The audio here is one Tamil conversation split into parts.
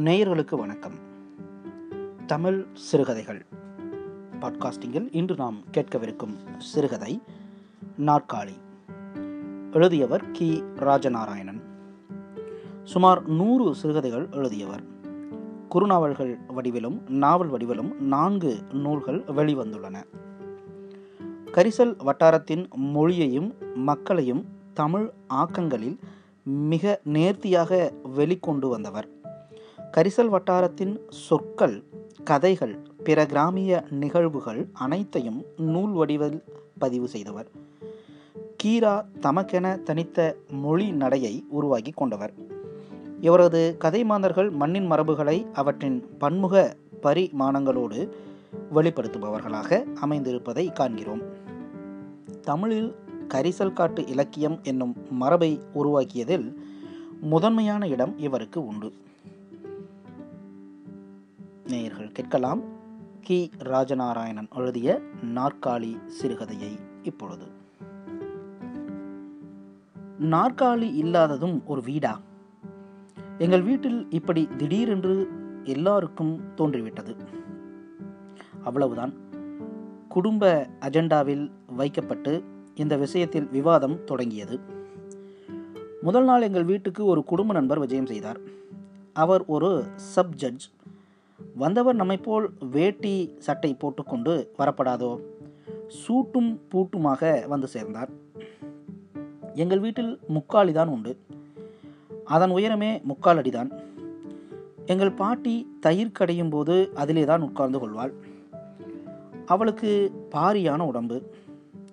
நேயர்களுக்கு வணக்கம். தமிழ் சிறுகதைகள். பாட்காஸ்டிங்கில் இன்று நாம் கேட்கவிருக்கும் சிறுகதை நாற்காலி எழுதியவர் கி. ராஜநாராயணன். சுமார் நூறு சிறுகதைகள் எழுதியவர். குறுநாவல்கள் வடிவிலும் நாவல் வடிவிலும் நான்கு நூல்கள் வெளிவந்துள்ளன. கரிசல் வட்டாரத்தின் மொழியையும் மக்களையும் தமிழ் ஆக்கங்களில் மிக நேர்த்தியாக வெளிக்கொண்டு வந்தவர். கரிசல் வட்டாரத்தின் சொற்கள் கதைகள் பிற கிராமிய நிகழ்வுகள் அனைத்தையும் நூல் வடிவில் பதிவு செய்தவர். கீரா தமக்கென தனித்த மொழி நடையை உருவாக்கி கொண்டவர். இவரது கதை மாந்தர்கள் மண்ணின் மரபுகளை அவற்றின் பன்முக பரிமாணங்களோடு வெளிப்படுத்துபவர்களாக அமைந்திருப்பதை காண்கிறோம். தமிழில் கரிசல் காட்டு இலக்கியம் என்னும் மரபை உருவாக்கியதில் முதன்மையான இடம் இவருக்கு உண்டு. நேயர்கள் கேட்கலாம். கி. ராஜநாராயணன் எழுதிய நாற்காலி சிறுகதையை இப்பொழுது. நாற்காலி இல்லாததும் ஒரு வீடா? எங்கள் வீட்டில் இப்படி திடீரென்று எல்லாருக்கும் தோன்றிவிட்டது. அவ்வளவுதான். குடும்ப அஜெண்டாவில் வைக்கப்பட்டு இந்த விஷயத்தில் விவாதம் தொடங்கியது. முதல் நாள் எங்கள் வீட்டுக்கு ஒரு குடும்ப நண்பர் விஜயம் செய்தார். அவர் ஒரு சப் ஜட்ஜ் வந்தவர் நம்மை போல் வேட்டி சட்டை போட்டுக்கொண்டு வரப்படாதோ? சூட்டும் பூட்டுமாக வந்து சேர்ந்தார். எங்கள் வீட்டில் முக்காலி தான் உண்டு. அதன் உயரமே முக்கால் அடிதான். எங்கள் பாட்டி தயிர் கடையும் போது அதிலே தான் உட்கார்ந்து கொள்வாள். அவளுக்கு பாரியான உடம்பு.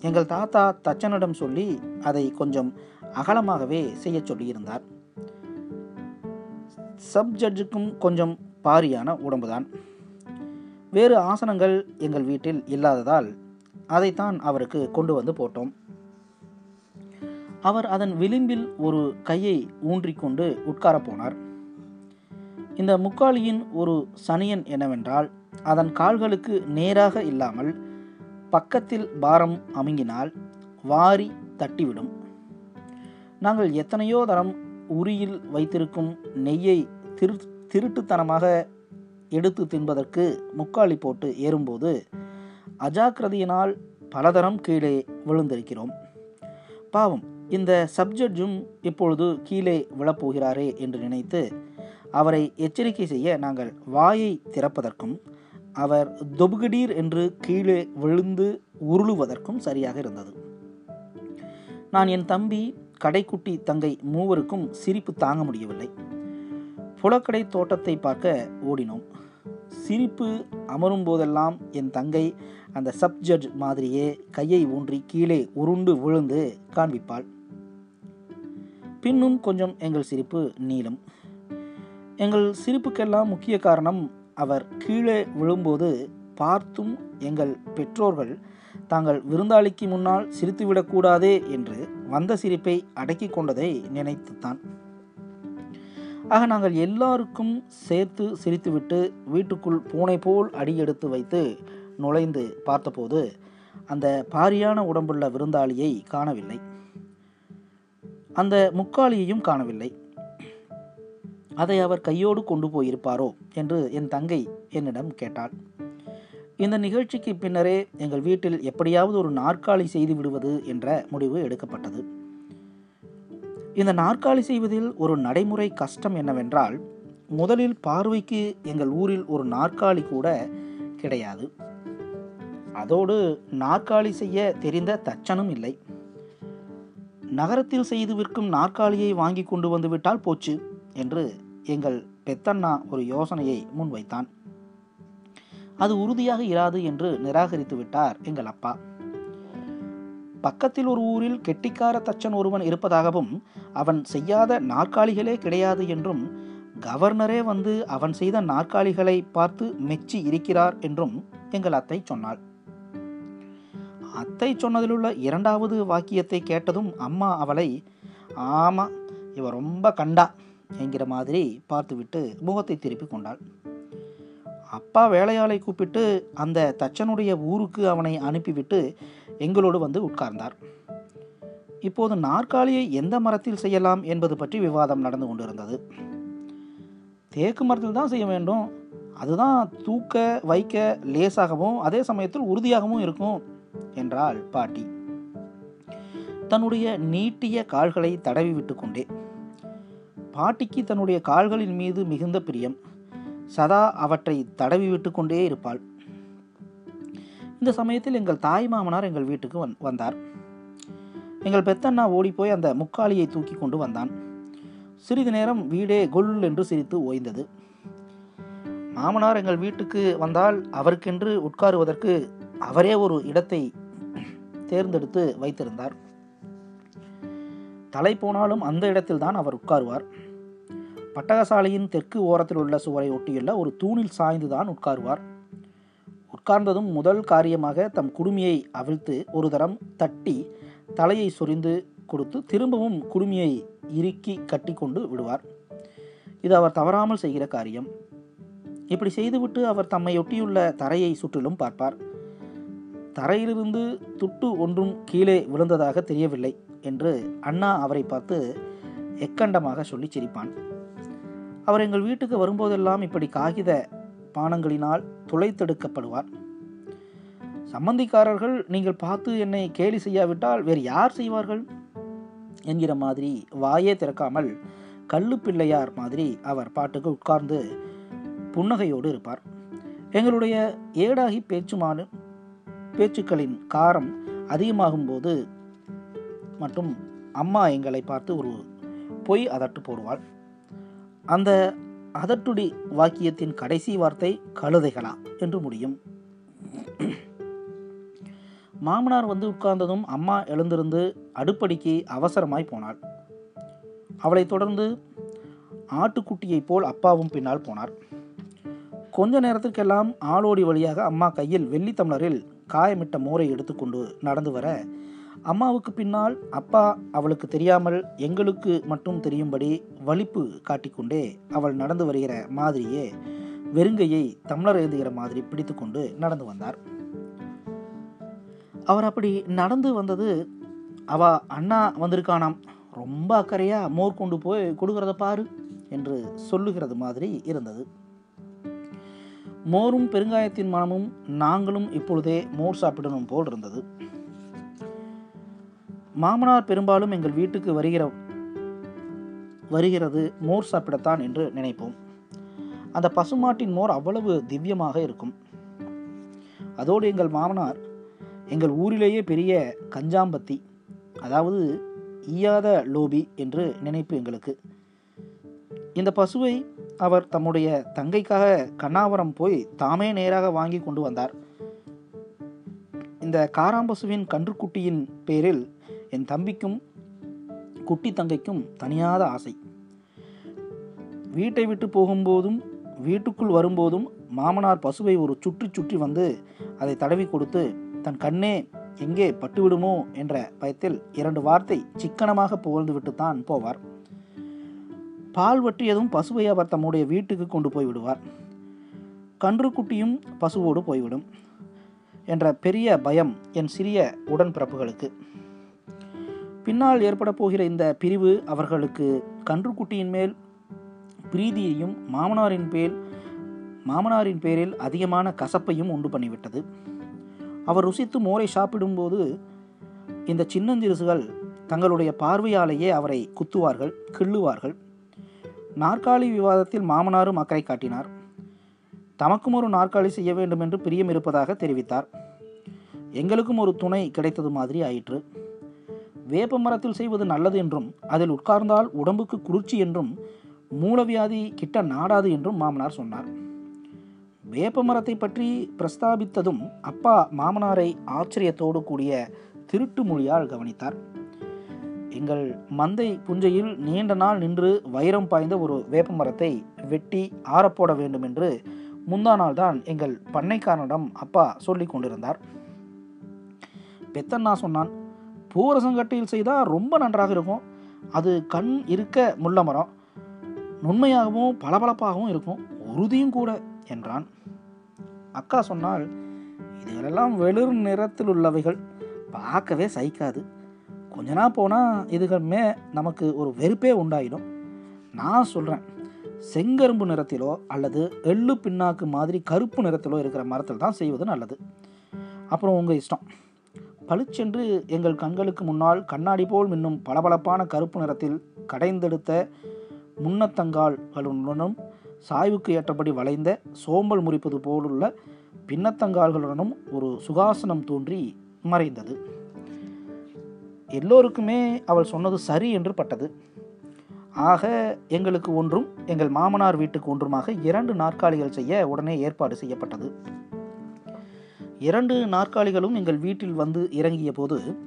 எங்கள் தாத்தா தச்சனிடம் சொல்லி அதை கொஞ்சம் அகலமாகவே செய்ய சொல்லியிருந்தார். சப் ஜட்ஜுக்கும் கொஞ்சம் பாரியான உடம்புதான். வேறு ஆசனங்கள் எங்கள் வீட்டில் இல்லாததால் அதைத்தான் அவருக்கு கொண்டு வந்து போட்டோம். அவர் அதன் விளிம்பில் ஒரு கையை ஊன்றிக்கொண்டு உட்காரப்போனார் இந்த முக்காலியின் ஒரு சனியன் என்னவென்றால் அதன் கால்களுக்கு நேராக இல்லாமல் பக்கத்தில் பாரம் அமுங்கினால் வாரி தட்டிவிடும். நாங்கள் எத்தனையோ தரம் உரியில் வைத்திருக்கும் நெய்யை திரு திருட்டுத்தனமாக எடுத்து தின்பதற்கு முக்காலி போட்டு ஏறும்போது அஜாக்கிரதையினால் பலதரம் கீழே விழுந்திருக்கிறோம். பாவம் இந்த சப்ஜட்ஜும் இப்பொழுது கீழே விழப்போகிறாரே என்று நினைத்து அவரை எச்சரிக்கை செய்ய நாங்கள் வாயை திறப்பதற்கும் அவர் தொபுகடீர் என்று கீழே விழுந்து உருளுவதற்கும் சரியாக இருந்தது. நான் என் தம்பி கடைக்குட்டி தங்கை மூவருக்கும் சிரிப்பு தாங்க முடியவில்லை. புலக்கடை தோட்டத்தை பார்க்க ஓடினோம். சிரிப்பு அமரும் போதெல்லாம் என் தங்கை அந்த சப் ஜட்ஜ் மாதிரியே கையை ஊன்றி கீழே உருண்டு விழுந்து காண்பிப்பாள். பின்னும் கொஞ்சம் எங்கள் சிரிப்பு நீளும். எங்கள் சிரிப்புக்கெல்லாம் முக்கிய காரணம் அவர் கீழே விழும்போது பார்த்தும் எங்கள் பெற்றோர்கள் தாங்கள் விருந்தாளிக்கு முன்னால் சிரித்துவிடக்கூடாதே என்று வந்த சிரிப்பை அடக்கி கொண்டதை நினைத்துத்தான். ஆக நாங்கள் எல்லாருக்கும் சேர்த்து சிரித்துவிட்டு வீட்டுக்குள் பூனை போல் அடியெடுத்து வைத்து நுழைந்து பார்த்தபோது அந்த பாரியான உடம்புள்ள விருந்தாளியை காணவில்லை. அந்த முக்காளியையும் காணவில்லை. அதை அவர் கையோடு கொண்டு போயிருப்பாரோ என்று என் தங்கை என்னிடம் கேட்டாள். இந்த நிகழ்ச்சிக்கு பின்னரே எங்கள் வீட்டில் எப்படியாவது ஒரு நாற்காலி செய்து விடுவது என்ற முடிவு எடுக்கப்பட்டது. இந்த நாற்காலி செய்வதில் ஒரு நடைமுறை கஷ்டம் என்னவென்றால் முதலில் பார்வைக்கு எங்கள் ஊரில் ஒரு நாற்காலி கூட கிடையாது. அதோடு நாற்காலி செய்ய தெரிந்த தச்சனும் இல்லை. நகரத்தில் செய்து விற்கும் நாற்காலியை வாங்கி கொண்டு வந்துவிட்டால் போச்சு என்று எங்கள் பெத்தண்ணா ஒரு யோசனையை முன்வைத்தான். அது உறுதியாக இராது என்று நிராகரித்து விட்டார் எங்கள் அப்பா. பக்கத்தில் ஒரு ஊரில் கெட்டிக்கார தச்சன் ஒருவன் இருப்பதாகவும் அவன் செய்யாத நாற்காலிகளே கிடையாது என்றும் கவர்னரே வந்து அவன் செய்த நாற்காலிகளை பார்த்து மெச்சி இருக்கிறார் என்றும் எங்கள் அத்தை சொன்னாள். அத்தை சொன்னதிலுள்ள இரண்டாவது வாக்கியத்தை கேட்டதும் அம்மா அவளை ஆமாம் இவ ரொம்ப கண்டா என்கிற மாதிரி பார்த்துவிட்டு முகத்தை திருப்பி கொண்டாள். அப்பா வேலையாளை கூப்பிட்டு அந்த தச்சனுடைய ஊருக்கு அவனை அனுப்பிவிட்டு எங்களோடு வந்து உட்கார்ந்தார். இப்போது நாற்காலியை எந்த மரத்தில் செய்யலாம் என்பது பற்றி விவாதம் நடந்து கொண்டிருந்தது. தேக்கு மரத்தில் தான் செய்ய வேண்டும். அதுதான் தூக்க வைக்க லேசாகவும் அதே சமயத்தில் உறுதியாகவும் இருக்கும் என்றாள் பாட்டி. தன்னுடைய நீட்டிய கால்களை தடவி விட்டு கொண்டே. பாட்டிக்கு தன்னுடைய கால்களின் மீது மிகுந்த பிரியம். சதா அவற்றை தடவி விட்டு கொண்டே இருப்பாள். இந்த சமயத்தில் எங்கள் தாய் மாமனார் எங்கள் வீட்டுக்கு வந் வந்தார். எங்கள் பெத்தண்ணா ஓடிப்போய் அந்த முக்காலியை தூக்கி கொண்டு வந்தான். சிறிது நேரம் வீடே கொல் என்று சிரித்து ஓய்ந்தது. மாமனார் எங்கள் வீட்டுக்கு வந்தால் அவருக்கென்று உட்காருவதற்கு அவரே ஒரு இடத்தை தேர்ந்தெடுத்து வைத்திருந்தார். தலை போனாலும் அந்த இடத்தில்தான் அவர் உட்காருவார். பட்டகசாலையின் தெற்கு ஓரத்தில் உள்ள சுவரை ஒட்டியுள்ள ஒரு தூணில் சாய்ந்துதான் உட்காருவார். உட்கார்ந்ததும் முதல் காரியமாக தம் குடுமியை அவிழ்த்து ஒரு தரம் தட்டி தலையை சொரிந்து கொடுத்து திரும்பவும் குடுமியை இறுக்கி கட்டி கொண்டு விடுவார். இது அவர் தவறாமல் செய்கிற காரியம். இப்படி செய்துவிட்டு அவர் தம்மையொட்டியுள்ள தரையை சுற்றிலும் பார்ப்பார். தரையிலிருந்து துட்டு ஒன்றும் கீழே விழுந்ததாக தெரியவில்லை என்று அண்ணா அவரை பார்த்து எக்கண்டமாக சொல்லி சிரிப்பான். அவர் எங்கள் வீட்டுக்கு வரும்போதெல்லாம் இப்படி காகித பானங்களினால் துளைத்தெடுக்கப்படுவார். சம்பந்திக்காரர்கள் நீங்கள் பார்த்து என்னை கேலி செய்யாவிட்டால் வேறு யார் செய்வார்கள்? என்கிற மாதிரி வாயே திறக்காமல் கல்லு பிள்ளையார் மாதிரி அவர் பாட்டுக்கு உட்கார்ந்து புன்னகையோடு இருப்பார். எங்களுடைய ஏடாகி பேச்சுமான பேச்சுக்களின் காரம் அதிகமாகும் போது மட்டும் அம்மா எங்களை பார்த்து ஒரு பொய் அதட்டு போடுவாள். அந்த அதட்டுடி வாக்கியத்தின் கடைசி வார்த்தை கழுதைகளா என்று முடியும். மாமனார் வந்து உட்கார்ந்ததும் அம்மா எழுந்திருந்து அடுப்படிக்கு அவசரமாய் போனாள். அவளைத் தொடர்ந்து ஆட்டுக்குட்டியைப் போல் அப்பாவும் பின்னால் போனார். கொஞ்ச நேரத்திற்கெல்லாம் ஆளோடி வழியாக அம்மா கையில் வெள்ளி தமிழரில் காயமிட்ட மோரை எடுத்துக்கொண்டு நடந்து வர அம்மாவுக்கு பின்னால் அப்பா அவளுக்கு தெரியாமல் எங்களுக்கு மட்டும் தெரியும்படி வலிப்பு காட்டிக்கொண்டே அவள் நடந்து வருகிற மாதிரியே வெறுங்கையை தமிழர் எழுதுகிற மாதிரி பிடித்துக்கொண்டு நடந்து வந்தார். அவர் அப்படி நடந்து வந்தது அவ அண்ணா வந்திருக்கானாம். ரொம்ப அக்கறையாக மோர் கொண்டு போய் கொடுக்கறத பாரு என்று சொல்லுகிறது மாதிரி இருந்தது. மோரும் பெருங்காயத்தின் மனமும் நாங்களும் இப்பொழுதே மோர் சாப்பிடணும் போல் இருந்தது. மாமனார் பெரும்பாலும் எங்கள் வீட்டுக்கு வருகிற வருகிறது மோர் சாப்பிடத்தான் என்று நினைப்போம். அந்த பசுமாட்டின் மோர் அவ்வளவு திவ்யமாக இருக்கும். அதோடு எங்கள் மாமனார் எங்கள் ஊரிலேயே பெரிய கஞ்சாம்பத்தி அதாவது ஈயாத லோபி என்று நினைப்பு எங்களுக்கு. இந்த பசுவை அவர் தம்முடைய தங்கைக்காக கண்ணாவரம் போய் தாமே நேராக வாங்கி கொண்டு வந்தார். இந்த காராம்பசுவின் கன்றுக்குட்டியின் பேரில் என் தம்பிக்கும் குட்டி தங்கைக்கும் தனியாத ஆசை. வீட்டை விட்டு போகும்போதும் வீட்டுக்குள் வரும்போதும் மாமனார் பசுவை ஒரு சுற்றி சுற்றி வந்து அதை தடவி கொடுத்து தன் கண்ணே எங்கே பட்டுவிடுமோ என்ற பயத்தில் இரண்டு வார்த்தை சிக்கனமாக புகழ்ந்து விட்டுத்தான் போவார். பால் வற்றியதும் பசுவை அவர் தம்முடைய வீட்டுக்கு கொண்டு போய் விடுவார். கன்றுக்குட்டியும் பசுவோடு போய்விடும் என்ற பெரிய பயம் என் சிறிய உடன்பிறப்புகளுக்கு. பின்னால் ஏற்பட போகிற இந்த பிரிவு அவர்களுக்கு கன்றுக்குட்டியின் மேல் பிரீதியையும் மாமனாரின் பேர் மாமனாரின் பேரில் அதிகமான கசப்பையும் உண்டு பண்ணிவிட்டது. அவர் ருசித்து மோரை சாப்பிடும்போது இந்த சின்னஞ்சிறுசுகள் தங்களுடைய பார்வையாலேயே அவரை குத்துவார்கள் கிள்ளுவார்கள். நாற்காலி விவாதத்தில் மாமனாரும் அக்கறை காட்டினார். தமக்கும் ஒரு நாற்காலி செய்ய வேண்டும் என்று பிரியம் இருப்பதாக தெரிவித்தார். எங்களுக்கும் ஒரு துணை கிடைத்தது மாதிரி ஆயிற்று. வேப்ப மரத்தில் செய்வது நல்லது என்றும் அதில் உட்கார்ந்தால் உடம்புக்கு குளிர்ச்சி என்றும் மூலவியாதி கிட்ட நாடாது என்றும் மாமனார் சொன்னார். வேப்ப மரத்தை பற்றி பிரஸ்தாபித்ததும் அப்பா மாமனாரை ஆச்சரியத்தோடு கூடிய திருட்டு மொழியால் கவனித்தார். எங்கள் மந்தை புஞ்சையில் நீண்ட நாள் நின்று வைரம் பாய்ந்த ஒரு வேப்ப மரத்தை வெட்டி ஆறப்போட வேண்டும் என்று முந்தா நாள் தான் எங்கள் பண்ணைக்காரனிடம் அப்பா சொல்லி கொண்டிருந்தார். பெத்தண்ணா சொன்னான் பூரசங்கட்டியில் செய்தால் ரொம்ப நன்றாக இருக்கும். அது கண் இருக்க முள்ள மரம். நுண்மையாகவும் பளபளப்பாகவும் இருக்கும். உறுதியும் கூட என்றான். அக்கா சொன்னால் இதுகளெல்லாம் வெளிர் நிறத்தில் உள்ளவைகள். பார்க்கவே சகிக்காது. கொஞ்ச நாள் போனால் இதுகள் மே நமக்கு ஒரு வெறுப்பே உண்டாயிடும். நான் சொல்கிறேன் செங்கரும்பு நிறத்திலோ அல்லது எள்ளு பின்னாக்கு மாதிரி கருப்பு நிறத்திலோ இருக்கிற மரத்தில் தான் செய்வது நல்லது. அப்புறம் உங்கள் இஷ்டம். பளிச்சென்று எங்கள் கண்களுக்கு முன்னால் கண்ணாடி போல் மின்னும் பளபளப்பான கருப்பு நிறத்தில் கடைந்தெடுத்த முன்னத்தங்கால்களுடனும் சாய்வுக்கு ஏற்றபடி வளைந்த சோம்பல் முறிப்பது போலுள்ள பின்னத்தங்கால்களுடனும் ஒரு சுகாசனம் தோன்றி மறைந்தது. எல்லோருக்குமே அவள் சொன்னது சரி என்று பட்டது. ஆக எங்களுக்கு ஒன்றும் எங்கள் மாமனார் வீட்டுக்கு ஒன்றுமாக இரண்டு நாற்காலிகள் செய்ய உடனே ஏற்பாடு செய்யப்பட்டது. இரண்டு நாற்காலிகளும் எங்கள் வீட்டில் வந்து இறங்கிய போது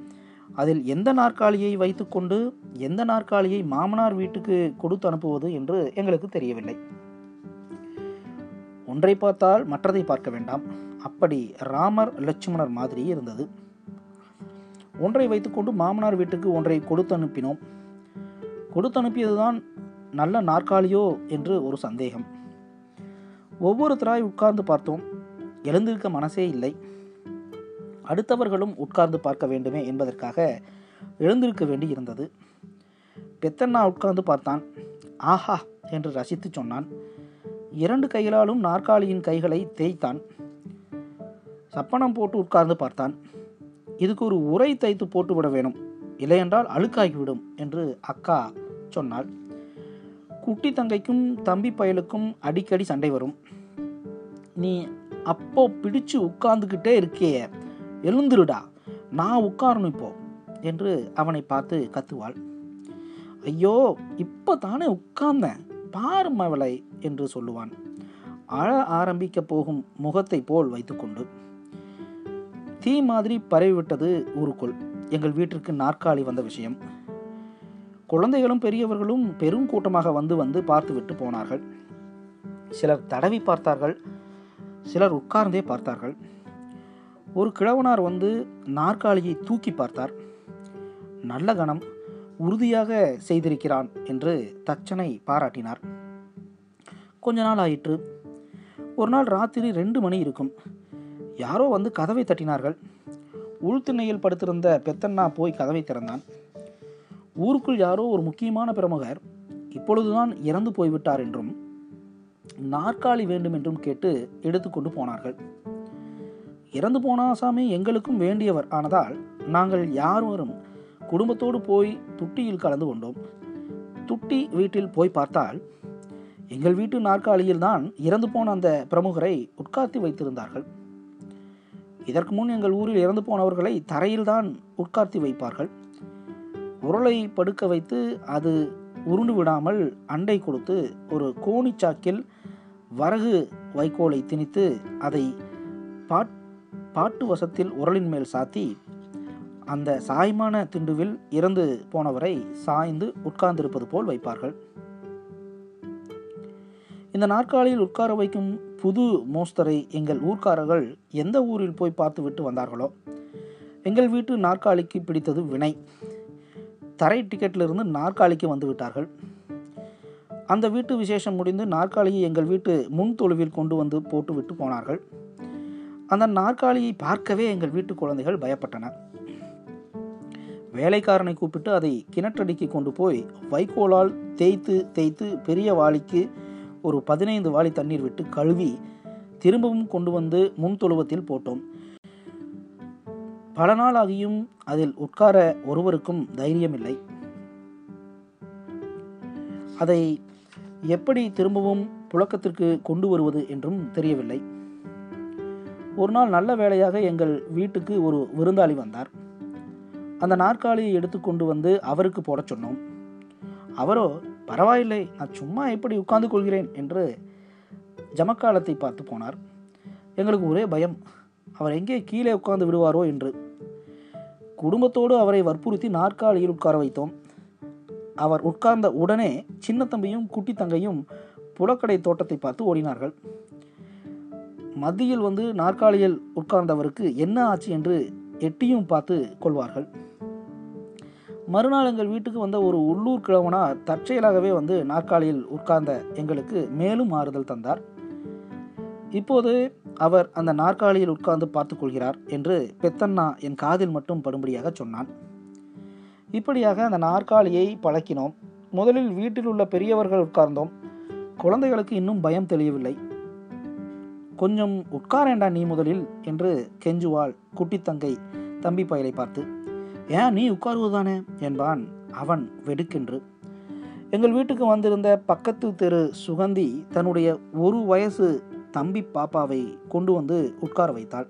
அதில் எந்த நாற்காலியை வைத்துக்கொண்டு எந்த நாற்காலியை மாமனார் வீட்டுக்கு கொடுத்து அனுப்புவது என்று எங்களுக்கு தெரியவில்லை. ஒன்றை பார்த்தால் மற்றதை பார்க்க வேண்டாம். அப்படி ராமர் லட்சுமணர் மாதிரி இருந்தது. ஒன்றை வைத்துக்கொண்டு மாமனார் வீட்டுக்கு ஒன்றை கொடுத்து அனுப்பினோம். கொடுத்து அனுப்பியதுதான் நல்ல நாற்காலியோ என்று ஒரு சந்தேகம். ஒவ்வொருத்தராய் உட்கார்ந்து பார்த்தோம். எழுந்திருக்க மனசே இல்லை. அடுத்தவர்களும் உட்கார்ந்து பார்க்க வேண்டுமே என்பதற்காக எழுந்திருக்க வேண்டி இருந்தது. பெத்தண்ணா உட்கார்ந்து பார்த்தான். ஆஹா என்று ரசித்து சொன்னான். இரண்டு கைகளாலும் நாற்காலியின் கைகளை தேய்த்தான். சப்பனம் போட்டு உட்கார்ந்து பார்த்தான். இதுக்கு ஒரு உரை தைத்து போட்டு விட வேணும். இல்லையென்றால் அழுக்காகிவிடும் என்று அக்கா சொன்னாள். குட்டி தங்கைக்கும் தம்பி பயலுக்கும் அடிக்கடி சண்டை வரும். நீ அப்போ பிடிச்சு உட்கார்ந்துக்கிட்டே இருக்கே எழுந்துருடா. நான் உட்காரணும் இப்போ என்று அவனை பார்த்து கத்துவாள். ஐயோ இப்போ தானே உட்கார்ந்தேன். பாரும் மவளை என்று சொல்லுவான். அழ ஆரம்பிக்க போகும் முகத்தை போல் வைத்துக்கொண்டு தீ மாதிரி பரவிவிட்டது ஊருக்குள். எங்கள் வீட்டிற்கு நாற்காலி வந்த விஷயம். குழந்தைகளும் பெரியவர்களும் பெரும் கூட்டமாக வந்து வந்து பார்த்துவிட்டு போனார்கள். சிலர் தடவி பார்த்தார்கள் சிலர் உட்கார்ந்தே பார்த்தார்கள். ஒரு கிழவனார் வந்து நாற்காலியை தூக்கி பார்த்தார். நல்ல கணம். உறுதியாக செய்திருக்கிறான் என்று தச்சனை பாராட்டினார். கொஞ்ச நாள் ஆயிற்று. ஒரு நாள் ராத்திரி ரெண்டு மணி இருக்கும். யாரோ வந்து கதவை தட்டினார்கள். உள்திண்ணையில் படுத்திருந்த பெத்தண்ணா போய் கதவை திறந்தான். ஊருக்குள் யாரோ ஒரு முக்கியமான பிரமுகர் இப்பொழுதுதான் இறந்து போய்விட்டார் என்றும் நாற்காலி வேண்டும் என்றும் கேட்டு எடுத்துக்கொண்டு போனார்கள். இறந்து போன ஆசாமி எங்களுக்கும் வேண்டியவர் ஆனதால் நாங்கள் யாரும் குடும்பத்தோடு போய் துட்டியில் கலந்து கொண்டோம். துட்டி வீட்டில் போய் பார்த்தால் எங்கள் வீட்டு நாற்காலியில் தான் இறந்து போன அந்த பிரமுகரை உட்கார்த்தி வைத்திருந்தார்கள். இதற்கு முன் எங்கள் ஊரில் இறந்து போனவர்களை தரையில்தான் உட்கார்த்தி வைப்பார்கள். உருளை படுக்க வைத்து அது உருண்டு விடாமல் அண்டை கொடுத்து ஒரு கோணிச்சாக்கில் வரகு வைக்கோலை திணித்து அதை பாட் பாட்டு வசத்தில் உரலின் மேல் சாத்தி அந்த சாய்மான திண்டுவில் இறந்து போனவரை சாய்ந்து உட்கார்ந்திருப்பது போல் வைப்பார்கள். இந்த நாற்காலியில் உட்கார வைக்கும் புது மோஸ்தரை எங்கள் ஊர்க்காரர்கள் எந்த ஊரில் போய் பார்த்துவிட்டு வந்தார்களோ? எங்கள் வீட்டு நாற்காலிக்கு பிடித்தது வினை. தரை டிக்கெட்டிலிருந்து நாற்காலிக்கு வந்து விட்டார்கள். அந்த வீட்டு விசேஷம் முடிந்து நாற்காலியை எங்கள் வீட்டு முன் தொழுவில் கொண்டு வந்து போட்டு விட்டு போனார்கள். அந்த நாற்காலியை பார்க்கவே எங்கள் வீட்டு குழந்தைகள் பயப்பட்டன. வேலைக்காரனை கூப்பிட்டு அதை கிணற்றடிக்கு கொண்டு போய் வைக்கோலால் தேய்த்து தேய்த்து பெரிய வாளிக்கு ஒரு பதினைந்து வாளி தண்ணீர் விட்டு கழுவி திரும்பவும் கொண்டு வந்து முன் தொழுவத்தில் போட்டோம். பல நாள் ஆகியும் அதில் உட்கார ஒருவருக்கும் தைரியமில்லை. அதை எப்படி திரும்பவும் புழக்கத்திற்கு கொண்டு வருவது என்றும் தெரியவில்லை. ஒரு நாள் நல்ல வேளையாக எங்கள் வீட்டுக்கு ஒரு விருந்தாளி வந்தார். அந்த நாற்காலியை எடுத்து கொண்டு வந்து அவருக்கு போடச் சொன்னோம். அவரோ பரவாயில்லை நான் சும்மா எப்படி உட்கார்ந்து கொள்கிறேன்? என்று ஜமக்காலத்தை பார்த்து போனார். எங்களுக்கு ஒரே பயம். அவர் எங்கே கீழே உட்கார்ந்து விடுவாரோ? என்று. குடும்பத்தோடு அவரை வற்புறுத்தி நாற்காலியில் உட்கார வைத்தோம். அவர் உட்கார்ந்த உடனே சின்ன தம்பியும் குட்டி தங்கையும் புலக்கடை தோட்டத்தை பார்த்து ஓடினார்கள். மத்தியில் வந்து நாற்காலியில் உட்கார்ந்தவருக்கு என்ன ஆச்சு என்று எட்டியும் பார்த்து கொள்வார்கள். மறுநாள் எங்கள் வீட்டுக்கு வந்த ஒரு உள்ளூர் கிழவனா தற்செயலாகவே வந்து நாற்காலியில் உட்கார்ந்த எங்களுக்கு மேலும் ஆறுதல் தந்தார். இப்போது அவர் அந்த நாற்காலியில் உட்கார்ந்து பார்த்து கொள்கிறார் என்று பெத்தண்ணா என் காதில் மட்டும் படும்படியாக சொன்னான். இப்படியாக அந்த நாற்காலியை பழக்கினோம். முதலில் வீட்டில் உள்ள பெரியவர்கள் உட்கார்ந்தோம். குழந்தைகளுக்கு இன்னும் பயம் தெளியவில்லை. கொஞ்சம் உட்காரேண்டா நீ முதலில் என்று கெஞ்சுவாள் குட்டித்தங்கை தம்பி பயலை பார்த்து. ஏன் நீ உட்காருவதானே? என்பான் அவன் வெடுக்கென்று. எங்கள் வீட்டுக்கு வந்திருந்த பக்கத்து தெரு சுகந்தி தன்னுடைய ஒரு வயசு தம்பி பாப்பாவை கொண்டு வந்து உட்கார வைத்தாள்.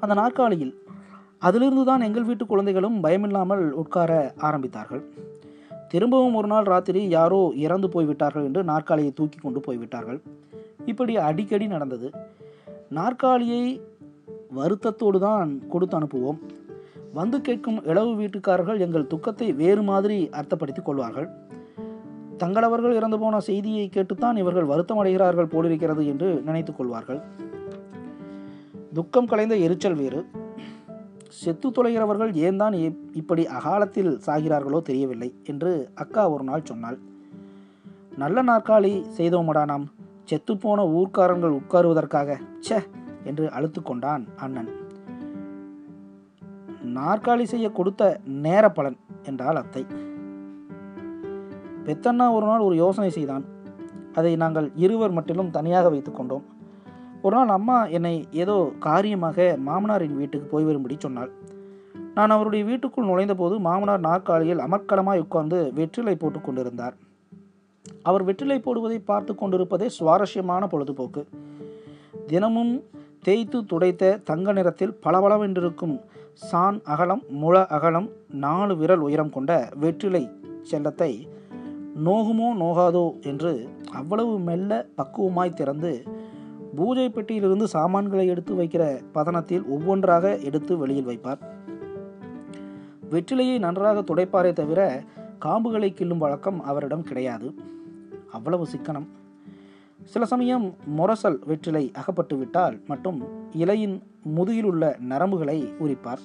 அந்த நாற்காலியில் அதிலிருந்து தான் எங்கள் வீட்டு குழந்தைகளும் பயமில்லாமல் உட்கார ஆரம்பித்தார்கள். திரும்பவும் ஒரு நாள் ராத்திரி யாரோ இறந்து போய்விட்டார்கள் என்று நாற்காலியை தூக்கி கொண்டு போய்விட்டார்கள். இப்படி அடிக்கடி நடந்தது. நாற்காலியை வருத்தத்தோடு தான் கொடுத்து அனுப்புவோம். வந்து கேட்கும் இளவு வீட்டுக்காரர்கள் எங்கள் துக்கத்தை வேறு மாதிரி அர்த்தப்படுத்திக் கொள்வார்கள். தங்களவர்கள் இறந்து போன செய்தியை கேட்டுத்தான் இவர்கள் வருத்தம் அடைகிறார்கள் போலிருக்கிறது என்று நினைத்துக் கொள்வார்கள். துக்கம் கலைந்த எரிச்சல் வேறு. செத்து தொலைகிறவர்கள் ஏன் தான் இப்படி அகாலத்தில் சாகிறார்களோ தெரியவில்லை என்று அக்கா ஒரு நாள் சொன்னாள். நல்ல நாற்காலி செய்தோமடா நாம். செத்துப்போன ஊர்க்காரங்கள் உட்காருவதற்காக. ச்சே! என்று அழுத்து கொண்டான் அண்ணன். நாற்காலி செய்ய கொடுத்த நேர பலன் என்றால் அத்தை. பெத்தண்ணா ஒரு நாள் ஒரு யோசனை செய்தான். அதை நாங்கள் இருவர் மட்டிலும் தனியாக வைத்துக் கொண்டோம். ஒரு நாள் அம்மா என்னை ஏதோ காரியமாக மாமனாரின் வீட்டுக்கு போய் வரும்படி சொன்னாள். நான் அவருடைய வீட்டுக்குள் நுழைந்தபோது மாமனார் நாற்காலியில் அமர்க்கலமாய் உட்கார்ந்து வெற்றிலை போட்டுக் கொண்டிருந்தார். அவர் வெற்றிலை போடுவதை பார்த்து கொண்டிருப்பதே சுவாரஸ்யமான பொழுதுபோக்கு. தினமும் தேய்த்து துடைத்த தங்க நிறத்தில் பளபளவென்றிருக்கும் சான் அகலம் முழ அகலம் நாலு விரல் உயரம் கொண்ட வெற்றிலை செல்லத்தை நோகுமோ நோகாதோ என்று அவ்வளவு மெல்ல பக்குவமாய் திறந்து பூஜை பெட்டியிலிருந்து சாமான்களை எடுத்து வைக்கிற பதனத்தில் ஒவ்வொன்றாக எடுத்து வெளியில் வைப்பார். வெற்றிலையை நன்றாக துடைப்பாரே தவிர காம்புகளை கிள்ளும் வழக்கம் அவரிடம் கிடையாது. அவ்வளவு சிக்கனம். சில சமயம் முரசல் வெற்றிலை அகப்பட்டு விட்டால் மட்டும் இலையின் முதுகில் உள்ள நரம்புகளை உரிப்பார்.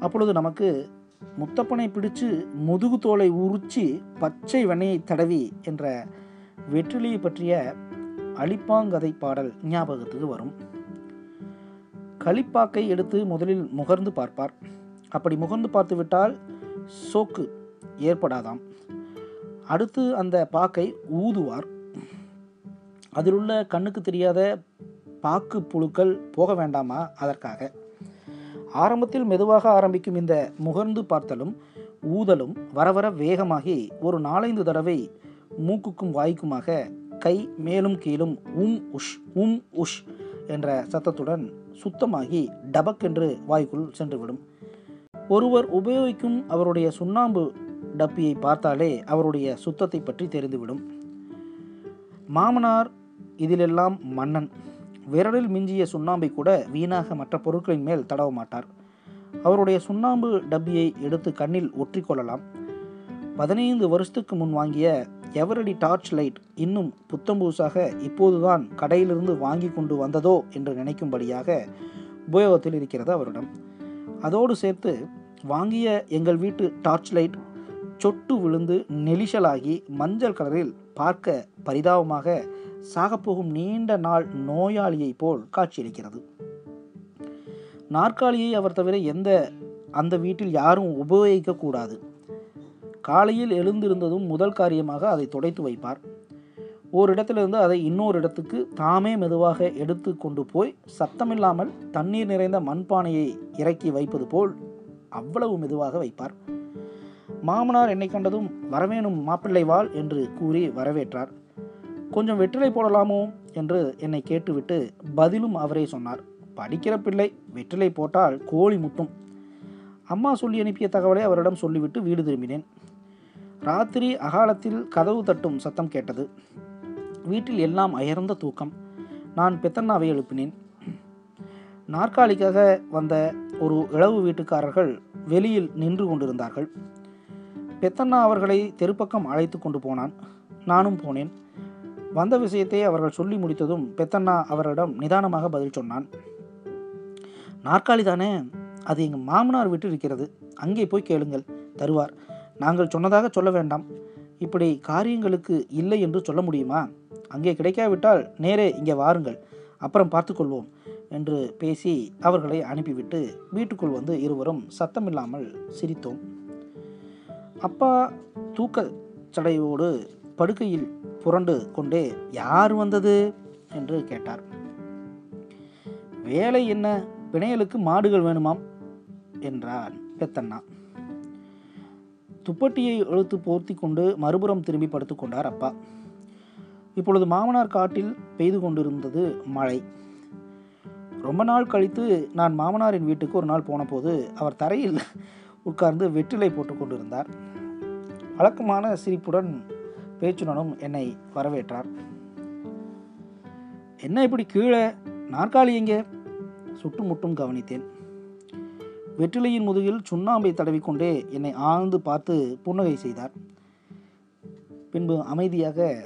அப்பொழுது நமக்கு முத்தப்பனை பிடிச்சு முதுகு தோலை உரிச்சு பச்சை வெண்ணையை தடவி என்ற வெற்றிலையை பற்றிய அலிப்பாங்கதை பாடல் ஞாபகத்துக்கு வரும். களிப்பாக்கை எடுத்து முதலில் முகர்ந்து பார்ப்பார். அப்படி முகர்ந்து பார்த்துவிட்டால் சோக்கு ஏற்படாதாம். அடுத்து அந்த பாக்கை ஊதுவார். அதில் உள்ள கண்ணுக்கு தெரியாத பாக்கு புழுக்கள் போக வேண்டாமா? அதற்காக. ஆரம்பத்தில் மெதுவாக ஆரம்பிக்கும் இந்த முகர்ந்து பார்த்தலும் ஊதலும் வர வர வேகமாகி ஒரு நாலைந்து தடவை மூக்குக்கும் வாய்க்குமாக கை மேலும் கீழும் உம் உஷ் உம் உஷ் என்ற சத்தத்துடன் சுத்தமாகி டபக் என்று வாய்க்குள் சென்றுவிடும். ஒருவர் உபயோகிக்கும் அவருடைய சுண்ணாம்பு டப்பியை பார்த்தாலே அவருடைய சுத்தத்தை பற்றி தெரிந்துவிடும். மாமனார் இதிலெல்லாம் மன்னன். விரலில் மிஞ்சிய சுண்ணாம்பை கூட வீணாக மற்ற பொருட்களின் மேல் தடவ மாட்டார். அவருடைய சுண்ணாம்பு டப்பியை எடுத்து கண்ணில் ஒற்றிக்கொள்ளலாம் பதினைந்து வருஷத்துக்கு முன் வாங்கிய எவரடி டார்ச் லைட் இன்னும் புத்தம்பூசாக இப்போதுதான் கடையிலிருந்து வாங்கி கொண்டு வந்ததோ என்று நினைக்கும்படியாக உபயோகத்தில் இருக்கிறது அவரிடம். அதோடு சேர்த்து வாங்கிய எங்கள் வீட்டு டார்ச் லைட் சொட்டு விழுந்து நெலிஷலாகி மஞ்சள் கலரில் பார்க்க பரிதாபமாக சாகப்போகும் நீண்ட நாள் நோயாளியைப் போல் காட்சியளிக்கிறது. நாற்காலியை அவர் தவிர எந்த அந்த வீட்டில் யாரும் உபயோகிக்கக்கூடாது. காலையில் எழுந்திருந்ததும் முதல் காரியமாக அதை துடைத்து வைப்பார். ஓரிடத்திலிருந்து அதை இன்னொரு இடத்துக்கு தாமே மெதுவாக எடுத்து கொண்டு போய் சத்தமில்லாமல் தண்ணீர் நிறைந்த மண்பானையை இறக்கி வைப்பது போல் அவ்வளவு மெதுவாக வைப்பார். மாமனார் என்னை கண்டதும் வரவேணும் மாப்பிள்ளை வாழ் என்று கூறி வரவேற்றார். கொஞ்சம் வெற்றிலை போடலாமோ? என்று என்னை கேட்டுவிட்டு பதிலும் அவரே சொன்னார். படிக்கிற பிள்ளை வெற்றிலை போட்டால் கோழி முட்டும். அம்மா சொல்லி அனுப்பிய தகவலை அவரிடம் சொல்லிவிட்டு வீடு திரும்பினேன். ராத்திரி அகாலத்தில் கதவு தட்டும் சத்தம் கேட்டது. வீட்டில் எல்லாம் அயர்ந்த தூக்கம். நான் பெத்தண்ணாவை எழுப்பினேன். நாற்காலிக்காக வந்த ஒரு இளவு வீட்டுக்காரர்கள் வெளியில் நின்று கொண்டிருந்தார்கள். பெத்தண்ணா அவர்களை தெருப்பக்கம் அழைத்து கொண்டு போனான். நானும் போனேன். வந்த விஷயத்தை அவர்கள் சொல்லி முடித்ததும் பெத்தண்ணா அவரிடம் நிதானமாக பதில் சொன்னான். நாற்காலி தானே அது எங்கள் மாமனார் வீட்டில் இருக்கிறது. அங்கே போய் கேளுங்கள் தருவார். நாங்கள் சொன்னதாக சொல்ல வேண்டாம். இப்படி காரியங்களுக்கு இல்லை என்று சொல்ல முடியுமா? அங்கே கிடைக்காவிட்டால் நேரே இங்கே வாருங்கள். அப்புறம் பார்த்துக்கொள்வோம் என்று பேசி அவர்களை அனுப்பிவிட்டு வீட்டுக்குள் வந்து இருவரும் சத்தமில்லாமல் சிரித்தோம். அப்பா தூக்க சடையோடு படுக்கையில் புரண்டு கொண்டே யார் வந்தது? என்று கேட்டார். வேலை என்ன? பிணையலுக்கு மாடுகள் வேணுமாம் என்றான் பெத்தண்ணா. துப்பட்டியை இழுத்து போர்த்தி கொண்டு மறுபுறம் திரும்பி படுத்துக்கொண்டார் அப்பா. இப்பொழுது மாமனார் காட்டில் பெய்து கொண்டிருந்தது மழை. ரொம்ப நாள் கழித்து நான் மாமனாரின் வீட்டுக்கு ஒரு நாள் போனபோது அவர் தரையில் உட்கார்ந்து வெற்றிலை போட்டு கொண்டிருந்தார். வழக்கமான சிரிப்புடன் பேச்சுடனும் என்னை வரவேற்றார். என்ன இப்படி கீழே? நாற்காலி எங்கே? சுட்டுமுட்டும் கவனித்தேன். வெற்றிலையின் முதுகில் சுண்ணாம்பை தடவிக்கொண்டே என்னை ஆழ்ந்து பார்த்து புன்னகை செய்தார். பின்பு அமைதியாக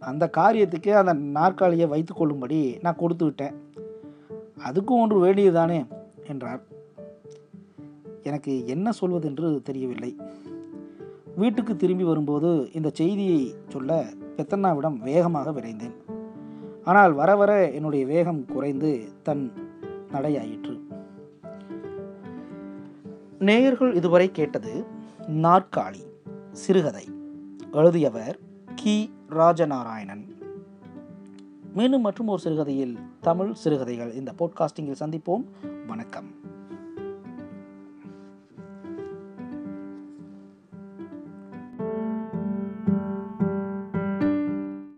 அந்த காரியத்துக்கே அந்த நாற்காலியை வைத்து கொள்ளும்படி நான் கொடுத்து விட்டேன். அதுக்கும் ஒன்று வேண்டியதுதானே? என்றார். எனக்கு என்ன சொல்வதென்று தெரியவில்லை. வீட்டுக்கு திரும்பி வரும்போது இந்த செய்தியை சொல்ல பெத்தண்ணாவிடம் வேகமாக விரைந்தேன். ஆனால் வர வர என்னுடைய வேகம் குறைந்து தன் நடையாயிற்று. நேயர்கள் இதுவரை கேட்டது நாற்காலி சிறுகதை. எழுதியவர் கி. ராஜநாராயணன். மீண்டும் மற்றும் ஒரு சிறுகதையில் தமிழ் சிறுகதைகள் இந்த போட்காஸ்டிங்கில் சந்திப்போம். வணக்கம்.